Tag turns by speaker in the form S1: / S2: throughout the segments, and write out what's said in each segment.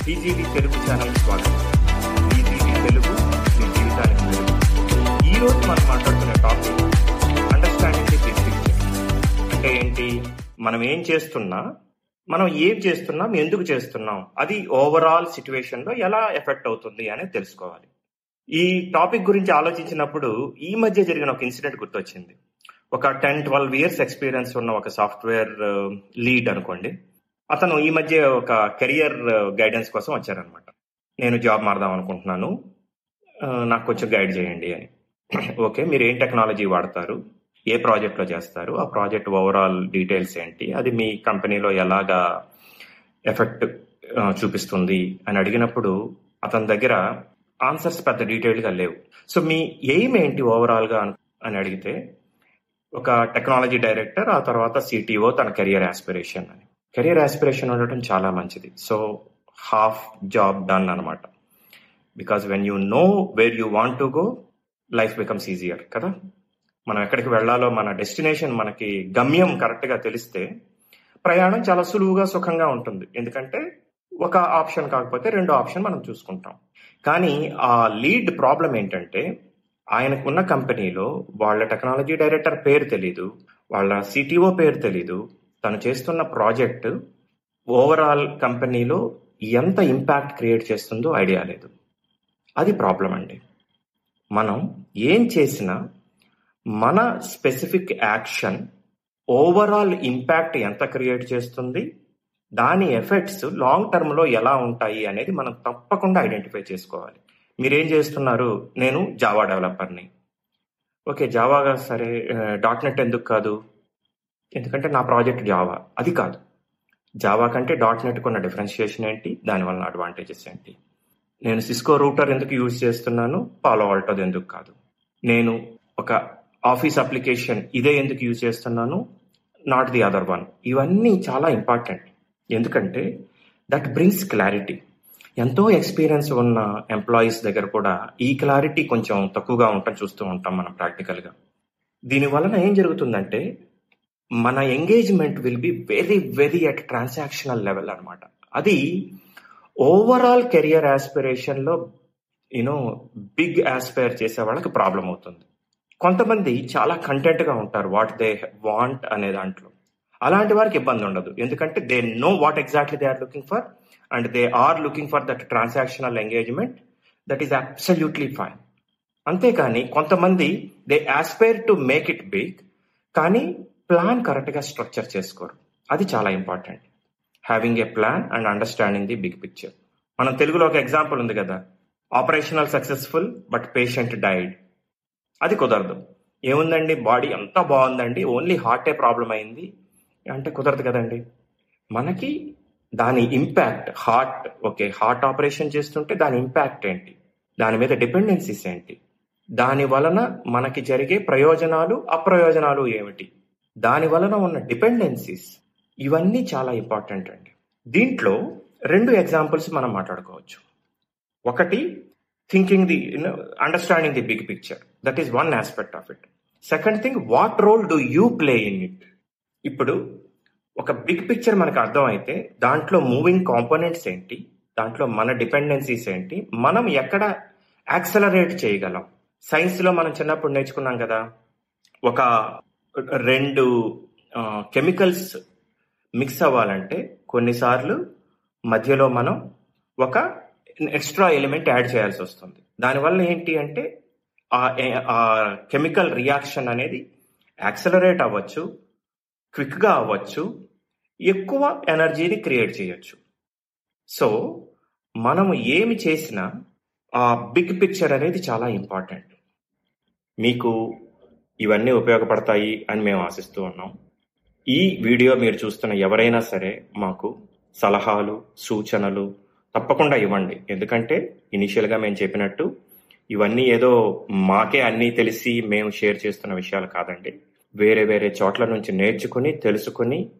S1: Channel స్వాగతం. ETV Telugu మీ జీవితానికి తెలుగు. ఈ రోజు మనం మాట్లాడుతున్న topic understanding the big picture అంటే ఏంటి? మనం ఏం చేస్తున్నా మనం ఏం చేస్తున్నాం ఎందుకు చేస్తున్నాం అది ఓవరాల్ సిచ్యువేషన్లో ఎలా ఎఫెక్ట్ అవుతుంది అనేది తెలుసుకోవాలి. ఈ టాపిక్ గురించి ఆలోచించినప్పుడు ఈ మధ్య జరిగిన ఒక ఇన్సిడెంట్ గుర్తొచ్చింది. ఒక టెన్ ట్వెల్వ్ ఇయర్స్ ఎక్స్పీరియన్స్ ఉన్న ఒక సాఫ్ట్వేర్ లీడ్ uh, అనుకోండి. అతను ఈ మధ్య ఒక కెరియర్ గైడెన్స్ కోసం వచ్చారనమాట నేను జాబ్ మారదాం అనుకుంటున్నాను. నాకు కొంచెం గైడ్ చేయండి అని. ఓకే మీరు ఏం టెక్నాలజీ వాడతారు? ఏ ప్రాజెక్ట్లో చేస్తారు? ఆ ప్రాజెక్ట్ ఓవరాల్ డీటెయిల్స్ ఏంటి? అది మీ కంపెనీలో ఎలాగా ఎఫెక్ట్ చూపిస్తుంది అని అడిగినప్పుడు అతని దగ్గర ఆన్సర్స్ పెద్ద డీటెయిల్గా లేవు. సో మీ ఎయిమ్ ఏంటి ఓవరాల్గా అని- అడిగితే ఒక టెక్నాలజీ డైరెక్టర్ ఆ తర్వాత సిటీఓ తన కెరియర్ ఆస్పిరేషన్ అని. కెరీర్ ఆస్పిరేషన్ ఉండటం చాలా మంచిది. సో హాఫ్ జాబ్ డన్ అనమాట because when you know where you want to go life becomes easier కదా? మనం ఎక్కడికి వెళ్ళాలో మన డెస్టినేషన్ మనకి గమ్యం కరెక్ట్గా తెలిస్తే ప్రయాణం చాలా సులువుగా సుఖంగా ఉంటుంది. ఎందుకంటే ఒక ఆప్షన్ కాకపోతే రెండో ఆప్షన్ మనం చూసుకుంటాం. కానీ ఆ లీడ్ ప్రాబ్లం ఏంటంటే ఆయనకున్న కంపెనీలో వాళ్ళ టెక్నాలజీ డైరెక్టర్ పేరు తెలీదు వాళ్ళ సిటీఓ పేరు తెలీదు తను చేస్తున్న ప్రాజెక్ట్ ఓవరాల్ కంపెనీలో ఎంత ఇంపాక్ట్ క్రియేట్ చేస్తుందో ఐడియా లేదు. అది ప్రాబ్లం అండి. మనం ఏం చేసినా మన స్పెసిఫిక్ యాక్షన్ ఓవరాల్ ఇంపాక్ట్ ఎంత క్రియేట్ చేస్తుంది దాని ఎఫెక్ట్స్ లాంగ్ టర్మ్లో ఎలా ఉంటాయి అనేది మనం తప్పకుండా ఐడెంటిఫై చేసుకోవాలి. మీరేం చేస్తున్నారు? నేను జావా డెవలపర్ని. ఓకే జావాగా సరే డాట్ నెట్ ఎందుకు కాదు? ఎందుకంటే నా ప్రాజెక్ట్ జావా అది కాదు. జావా కంటే. డాట్ నెట్ ఉన్న డిఫరెన్షియేషన్ ఏంటి దానివల్ల అడ్వాంటేజెస్ ఏంటి? నేను సిస్కో రూటర్ ఎందుకు యూజ్ చేస్తున్నాను? పాలో ఆల్టోది ఎందుకు కాదు. నేను ఒక ఆఫీస్ అప్లికేషన్ ఇదే ఎందుకు యూజ్ చేస్తున్నాను? నాట్ ది అదర్ వన్ ఇవన్నీ చాలా ఇంపార్టెంట్ ఎందుకంటే దట్ బ్రింగ్స్ క్లారిటీ ఎంతో ఎక్స్పీరియన్స్ ఉన్న ఎంప్లాయీస్ దగ్గర కూడా ఈ క్లారిటీ కొంచెం తక్కువగా ఉండటం చూస్తూ ఉంటాం మనం ప్రాక్టికల్గా దీని వలన ఏం జరుగుతుందంటే మన engagement will be very very at transactional level అనమాట అది ఓవరాల్ కెరియర్ ఆస్పిరేషన్లో యూనో బిగ్ ఆస్పైర్ చేసే వాళ్ళకి ప్రాబ్లం అవుతుంది. కొంతమంది చాలా కంటెంట్గా ఉంటారు వాట్ దే వాంట్ అనే దాంట్లో. అలాంటి వారికి ఇబ్బంది ఉండదు. ఎందుకంటే they know what exactly they are looking for and they are looking for that transactional engagement that is absolutely fine అంతేకాని కొంతమంది they aspire to make it big కానీ ప్లాన్ కరెక్ట్గా స్ట్రక్చర్ చేసుకోరు. అది చాలా important having a plan and understanding the big picture మనం తెలుగులో ఒక ఎగ్జాంపుల్ ఉంది కదా. Operational successful but patient died అది కుదరదు. ఏముందండి? బాడీ అంతా బాగుందండి? ఓన్లీ హార్టే ప్రాబ్లం అయింది? అంటే కుదరదు కదండి. మనకి దాని impact heart okay heart operation చేస్తుంటే దాని ఇంపాక్ట్ ఏంటి? దాని మీద డిపెండెన్సీస్ ఏంటి? దాని వలన మనకి జరిగే ప్రయోజనాలు అప్రయోజనాలు ఏమిటి? దాని వలన ఉన్న డిపెండెన్సీస్ ఇవన్నీ చాలా ఇంపార్టెంట్ అండి. దీంట్లో రెండు ఎగ్జాంపుల్స్ మనం మాట్లాడుకోవచ్చు. ఒకటి thinking the understanding the big picture that is one aspect of it second thing what role do you play in it ఇప్పుడు ఒక బిగ్ పిక్చర్ మనకు అర్థమైతే దాంట్లో మూవింగ్ కాంపోనెంట్స్ ఏంటి? దాంట్లో మన డిపెండెన్సీస్ ఏంటి? మనం ఎక్కడ యాక్సలరేట్ చేయగలం? సైన్స్లో మనం చిన్నప్పుడు నేర్చుకున్నాం కదా. ఒక రెండు కెమికల్స్ మిక్స్ అవ్వాలంటే కొన్నిసార్లు మధ్యలో మనం ఒక ఎక్స్ట్రా ఎలిమెంట్ యాడ్ చేయాల్సి వస్తుంది. దానివల్ల ఏంటి అంటే ఆ ఆ కెమికల్ రియాక్షన్ అనేది యాక్సలరేట్ అవ్వచ్చు క్విక్గా అవ్వచ్చు ఎక్కువ ఎనర్జీని క్రియేట్ చేయొచ్చు. సో మనము ఏమి చేసినా ఆ బిగ్ పిక్చర్ అనేది చాలా ఇంపార్టెంట్. మీకు ఇవన్నీ ఉపయోగపడతాయి అని మేము ఆశిస్తూ ఉన్నాం. ఈ వీడియో మీరు చూస్తున్న ఎవరైనా సరే మాకు సలహాలు సూచనలు తప్పకుండా ఇవ్వండి. ఎందుకంటే ఇనిషియల్గా మేము చెప్పినట్టు ఇవన్నీ ఏదో మాకే అన్నీ తెలిసి మేము షేర్ చేస్తున్న విషయాలు కాదండి. వేరే వేరే చోట్ల నుంచి నేర్చుకుని తెలుసుకుని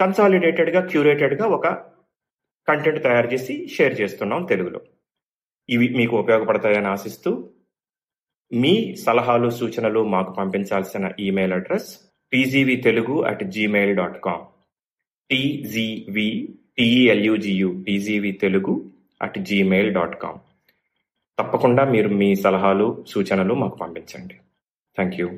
S1: కన్సాలిడేటెడ్గా క్యూరేటెడ్గా ఒక కంటెంట్ తయారు చేసి షేర్ చేస్తున్నాం తెలుగులో. ఇవి మీకు ఉపయోగపడతాయని ఆశిస్తూ మీ సలహాలు సూచనలు మాకు పంపించాల్సిన email address TGV Telugu at Gmail dot com TGV టీఎల్యూజియు TGV Telugu at Gmail dot com తప్పకుండా మీరు మీ సలహాలు సూచనలు మాకు పంపించండి. Thank you